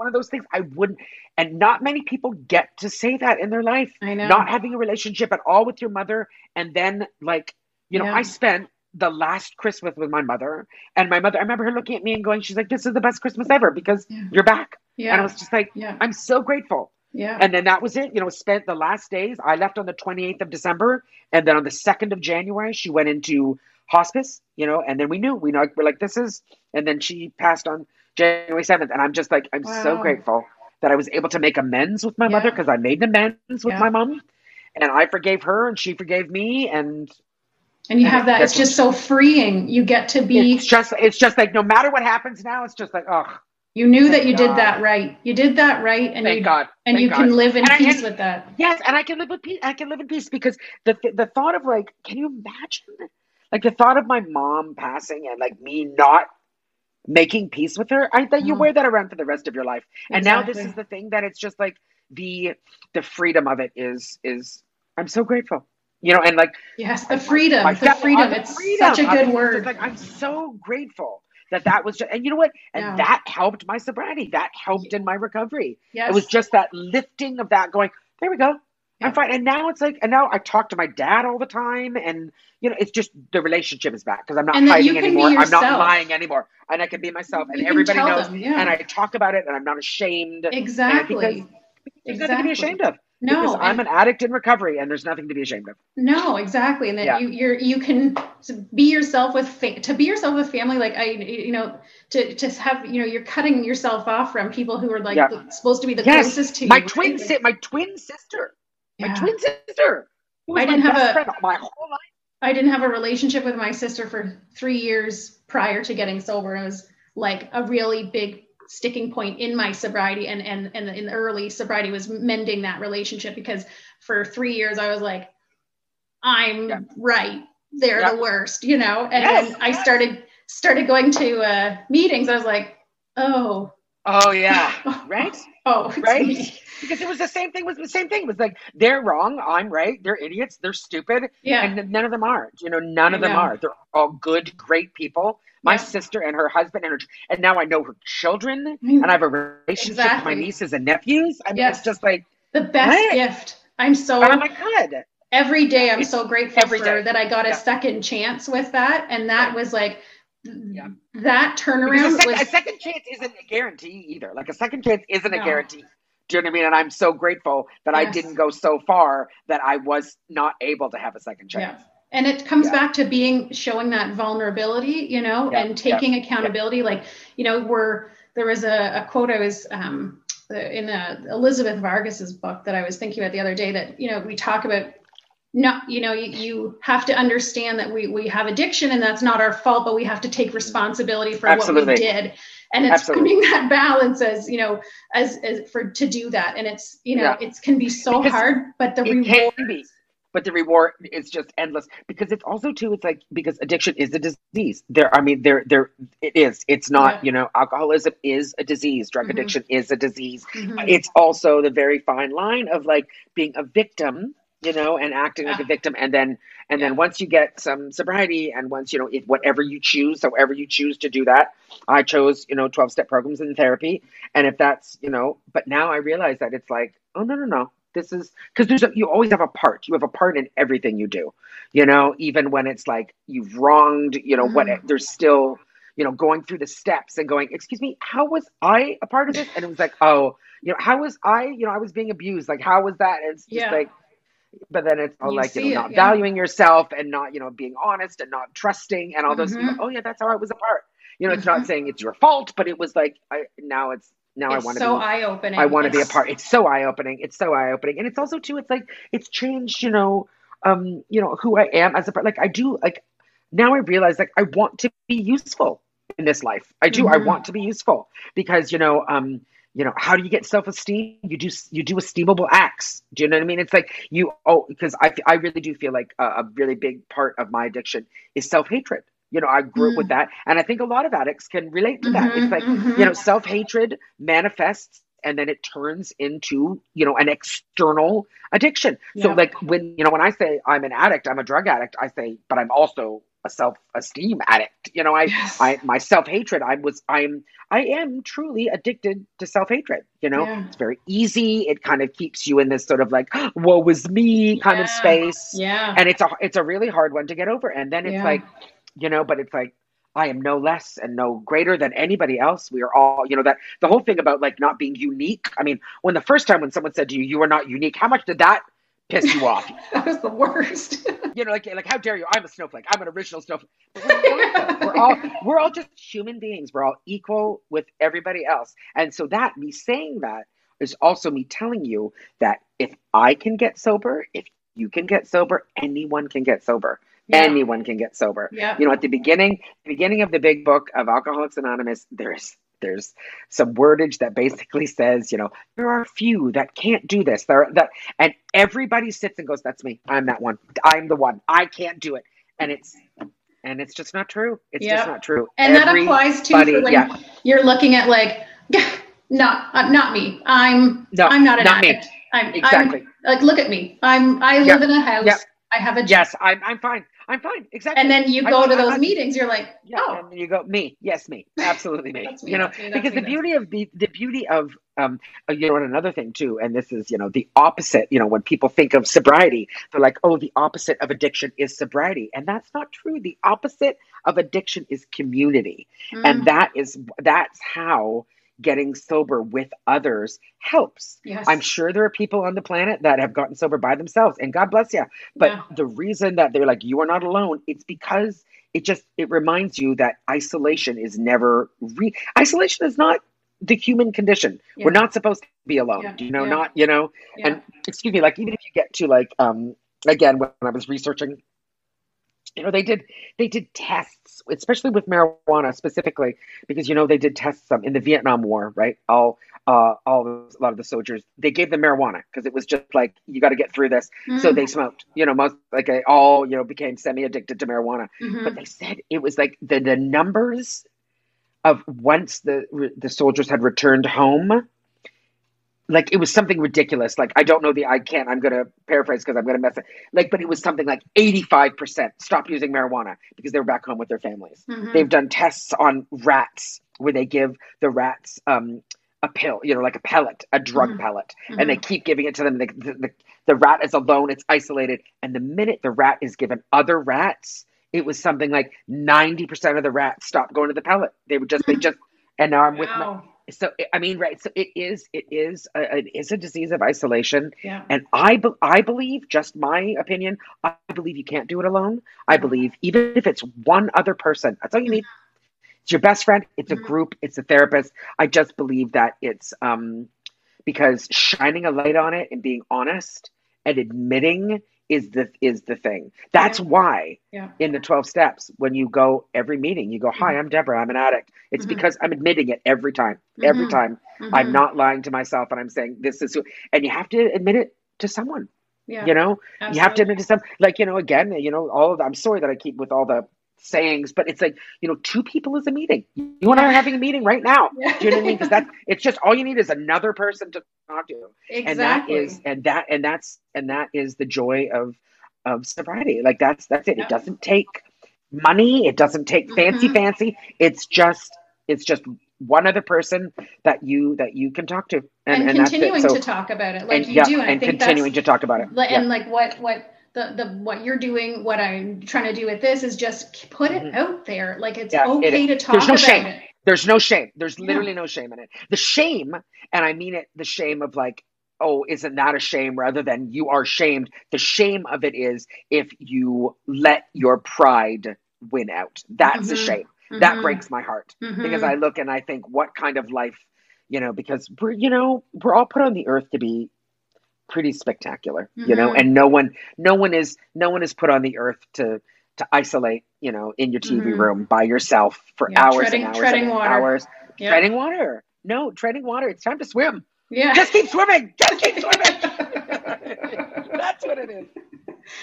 one of those things I wouldn't, and not many people get to say that in their life. I know. Not having a relationship at all with your mother. And then, like, you know, yeah. I spent the last Christmas with my mother, and my mother, I remember her looking at me and going, She's like, This is the best Christmas ever because yeah. you're back. Yeah. And I was just like, yeah. I'm so grateful. Yeah. And then that was it. You know, spent the last days. I left on the 28th of December. And then on the 2nd of January, she went into hospice, you know, and then we knew, we know, we're like, this is, and then she passed on January 7th. And I'm just like, I'm wow. so grateful that I was able to make amends with my yeah. mother because I made amends with yeah. my mom and I forgave her and she forgave me. And, and you have that, it's just so freeing. You get to be, it's just, it's just like, no matter what happens now, it's just like, oh, you knew that you God. did that right. You did that right, and Thank you God. and Thank you God. can live in and peace can, with that. Yes, and I can live with peace. I can live in peace because the the thought of like, can you imagine, like the thought of my mom passing and like me not making peace with her i that you mm. wear that around for the rest of your life exactly. and now this is the thing that it's just like the the freedom of it is is i'm so grateful you know and like yes the freedom the freedom it's freedom. such a good word like i'm so grateful that that was just and you know what and yeah. that helped my sobriety that helped in my recovery yes. it was just that lifting of that going there we go. I'm fine. And now it's like, and now I talk to my dad all the time, and you know, it's just the relationship is back because I'm not hiding anymore. I'm not lying anymore, and I can be myself, and everybody knows. Them, yeah. And I talk about it, and I'm not ashamed. Exactly. There's exactly. nothing to be ashamed of. No, because I'm an addict in recovery, and there's nothing to be ashamed of. No, exactly, and then yeah. you you're you can be yourself with fa- to be yourself with family. Like I, you know, to to have you know you're cutting yourself off from people who are like yeah. supposed to be the yes. closest to my you. Twin si- my twin sister yeah. My twin sister. I didn't have a my whole life. I didn't have a relationship with my sister for three years prior to getting sober. It was like a really big sticking point in my sobriety and and and in the early sobriety was mending that relationship because for three years I was like, I'm yeah. right. They're yeah. the worst, you know. And yes. I started started going to uh, meetings. I was like, oh. Oh yeah. Right. oh, right. Because it was the same thing. Was the same thing. It was like they're wrong, I'm right. They're idiots. They're stupid. Yeah. And none of them are. You know, none of them are. They're all good, great people. My yeah. sister and her husband and her, and now I know her children, and I have a relationship exactly. with my nieces and nephews. I mean, yes. it's just like the best what? gift. I'm so. Oh my god. Every day, I'm it's so grateful for day. that I got a yeah. second chance with that, and that was like yeah. that turnaround a, sec- was a second chance isn't a guarantee either. Like a second chance isn't no. a guarantee. Do you know what I mean? And I'm so grateful that yes. I didn't go so far that I was not able to have a second chance. Yeah. And it comes yeah. back to being showing that vulnerability, you know, yeah. and taking accountability. Like, you know, we're there was a, a quote I was um, in a, Elizabeth Vargas's book that I was thinking about the other day that, you know, we talk about no, you know, you, you have to understand that we we have addiction and that's not our fault, but we have to take responsibility for Absolutely. what we did and it's Absolutely. finding that balance as you know as, as for to do that and it's you know yeah. it can be so because hard but the reward be, but the reward is just endless because it's also too it's like because addiction is a disease there i mean there there it is it's not yeah. you know alcoholism is a disease drug mm-hmm. addiction is a disease mm-hmm. it's also the very fine line of like being a victim you know, and acting yeah. like a victim. And then, and yeah. then once you get some sobriety and once, you know, if whatever you choose, however you choose to do that, I chose, you know, 12 step programs in therapy. And if that's, you know, but now I realize that it's like, oh, no, no, no. this is because there's a, you always have a part. You have a part in everything you do. You know, even when it's like you've wronged. You know, mm-hmm. when there's still you know going through the steps and going, excuse me, how was I a part of this? And it was like, oh, you know, how was I? You know, I was being abused. Like, how was that? And it's just yeah. like. But then it's all you like you know it, not yeah. valuing yourself and not you know being honest and not trusting and all those. Mm-hmm. Things. Oh yeah, that's how I was apart. You know, it's mm-hmm. not saying it's your fault, but it was like I now it's now it's I want to so be eye opening. I want to be a part. It's so eye opening. It's so eye opening, and it's also too. It's like it's changed. You know, um, you know who I am as a part. like I do like now I realize like I want to be useful in this life. I do. Mm-hmm. I want to be useful because you know um you know how do you get self-esteem you do you do esteemable acts do you know what i mean it's like you oh because i i really do feel like a, a really big part of my addiction is self-hatred you know, I grew up with mm. that. And I think a lot of addicts can relate to that. Mm-hmm, it's like, mm-hmm. you know, self hatred manifests and then it turns into, you know, an external addiction. Yeah. So, like, when, you know, when I say I'm an addict, I'm a drug addict, I say, but I'm also a self-esteem addict. You know, I, yes. I, my self-hatred, I was, I'm, I am truly addicted to self-hatred. You know, yeah. it's very easy. It kind of keeps you in this sort of like, woe was me kind yeah. of space. Yeah. And it's a, it's a really hard one to get over. And then it's like, you know, but it's like, I am no less and no greater than anybody else. We are all, you know, that the whole thing about like not being unique. I mean, when the first time when someone said to you, you are not unique, how much did that piss you off? that was the worst. you know, like, like how dare you? I'm a snowflake. I'm an original snowflake. We're, we're, all, we're all just human beings. We're all equal with everybody else. And so that, me saying that is also me telling you that if I can get sober, if you can get sober, anyone can get sober. Yeah. Anyone can get sober. Yeah. You know, at the beginning, the beginning of the big book of Alcoholics Anonymous, there's there's some wordage that basically says, you know, there are few that can't do this. There are, that and everybody sits and goes, That's me. I'm that one. I'm the one. I can't do it. And it's and it's just not true. It's yep. just not true. And Everybody, that applies to when yeah. you're looking at like, not uh, not me. I'm no, I'm not an not addict. Me. I'm exactly I'm, like look at me. I'm I live yep. in a house. Yep. I have a job. yes. I'm I'm fine. I'm fine. Exactly. And then you go I'm, to those I'm, meetings, you're like, yeah, oh. And you go, me, yes, me, absolutely me. me you know, me, because the beauty of the the beauty of um, uh, you know, and another thing too, and this is you know the opposite. You know, when people think of sobriety, they're like, oh, the opposite of addiction is sobriety, and that's not true. The opposite of addiction is community, mm. and that is that's how getting sober with others helps. Yes. I'm sure there are people on the planet that have gotten sober by themselves and God bless you. But yeah. the reason that they're like you are not alone, it's because it just it reminds you that isolation is never re- isolation is not the human condition. Yeah. We're not supposed to be alone. Yeah. You know, not, you know, and excuse me, like even if you get to like um again when I was researching you know they did they did tests especially with marijuana specifically because you know they did tests um, in the vietnam war right all uh all a lot of the soldiers they gave them marijuana because it was just like you got to get through this mm-hmm. so they smoked you know most like they all you know became semi addicted to marijuana mm-hmm. but they said it was like the the numbers of once the the soldiers had returned home like it was something ridiculous. Like I don't know the I can't. I'm gonna paraphrase because I'm gonna mess it. Like, but it was something like 85 percent stop using marijuana because they were back home with their families. Mm-hmm. They've done tests on rats where they give the rats um, a pill, you know, like a pellet, a drug mm-hmm. pellet, mm-hmm. and they keep giving it to them. The, the, the rat is alone; it's isolated. And the minute the rat is given other rats, it was something like 90 percent of the rats stopped going to the pellet. They would just, they just. And now I'm with my so I mean, right? So it is, it is, a, it is a disease of isolation. Yeah. And I, be, I believe, just my opinion, I believe you can't do it alone. I believe even if it's one other person, that's all you need. It's your best friend. It's a mm-hmm. group. It's a therapist. I just believe that it's um because shining a light on it and being honest and admitting is the is the thing. That's yeah. why yeah. in the 12 steps when you go every meeting you go, "Hi, mm-hmm. I'm Debra. I'm an addict." It's mm-hmm. because I'm admitting it every time. Mm-hmm. Every time. I'm mm-hmm. not lying to myself and I'm saying this is and you have to admit it to someone. Yeah. You know? Absolutely. You have to admit to some like, you know, again, you know, all of the, I'm sorry that I keep with all the sayings, but it's like, you know, two people is a meeting. You and I are having a meeting right now. Do you know what I mean? Because that's it's just all you need is another person to talk to. Exactly. And that is and that and that's and that is the joy of of sobriety. Like that's that's it. It doesn't take money. It doesn't take fancy mm-hmm. fancy. It's just it's just one other person that you that you can talk to and, and, and continuing so, to talk about it like and, you yeah, do and, and continuing to talk about it and yeah. like what what the, the what you're doing what i'm trying to do with this is just put it mm-hmm. out there like it's yeah, okay it, to talk there's no about shame. it there's no shame there's literally no shame in it the shame and i mean it the shame of like oh isn't that a shame rather than you are shamed the shame of it is if you let your pride win out that's mm-hmm. a shame mm-hmm. that breaks my heart mm-hmm. because i look and i think what kind of life you know because we're you know we're all put on the earth to be pretty spectacular you know mm-hmm. and no one no one is no one is put on the earth to to isolate you know in your tv mm-hmm. room by yourself for yeah, hours treading, and hours treading and water. hours yeah. treading water no treading water it's time to swim yeah just keep swimming just keep swimming that's what it is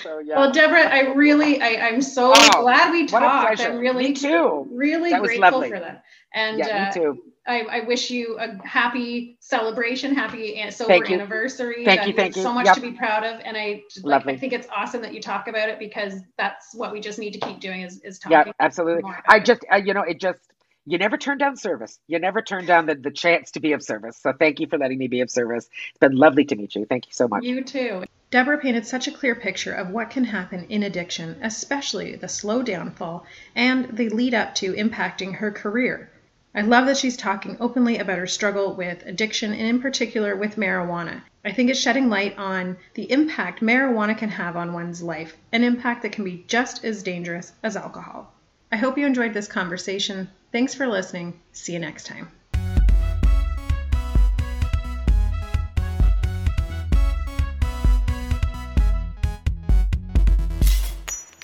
so yeah. Well, Debra, I really, I, I'm so oh, glad we talked. I'm really, me too. Really that grateful for that. And yeah, me uh, too. I, I, wish you a happy celebration, happy sober thank anniversary. Thank you, thank you. So much yep. to be proud of, and I like, I think it's awesome that you talk about it because that's what we just need to keep doing is is talking. Yeah, absolutely. I just uh, you know it just you never turn down service. You never turn down the, the chance to be of service. So thank you for letting me be of service. It's been lovely to meet you. Thank you so much. You too. Debra painted such a clear picture of what can happen in addiction, especially the slow downfall and the lead up to impacting her career. I love that she's talking openly about her struggle with addiction and, in particular, with marijuana. I think it's shedding light on the impact marijuana can have on one's life, an impact that can be just as dangerous as alcohol. I hope you enjoyed this conversation. Thanks for listening. See you next time.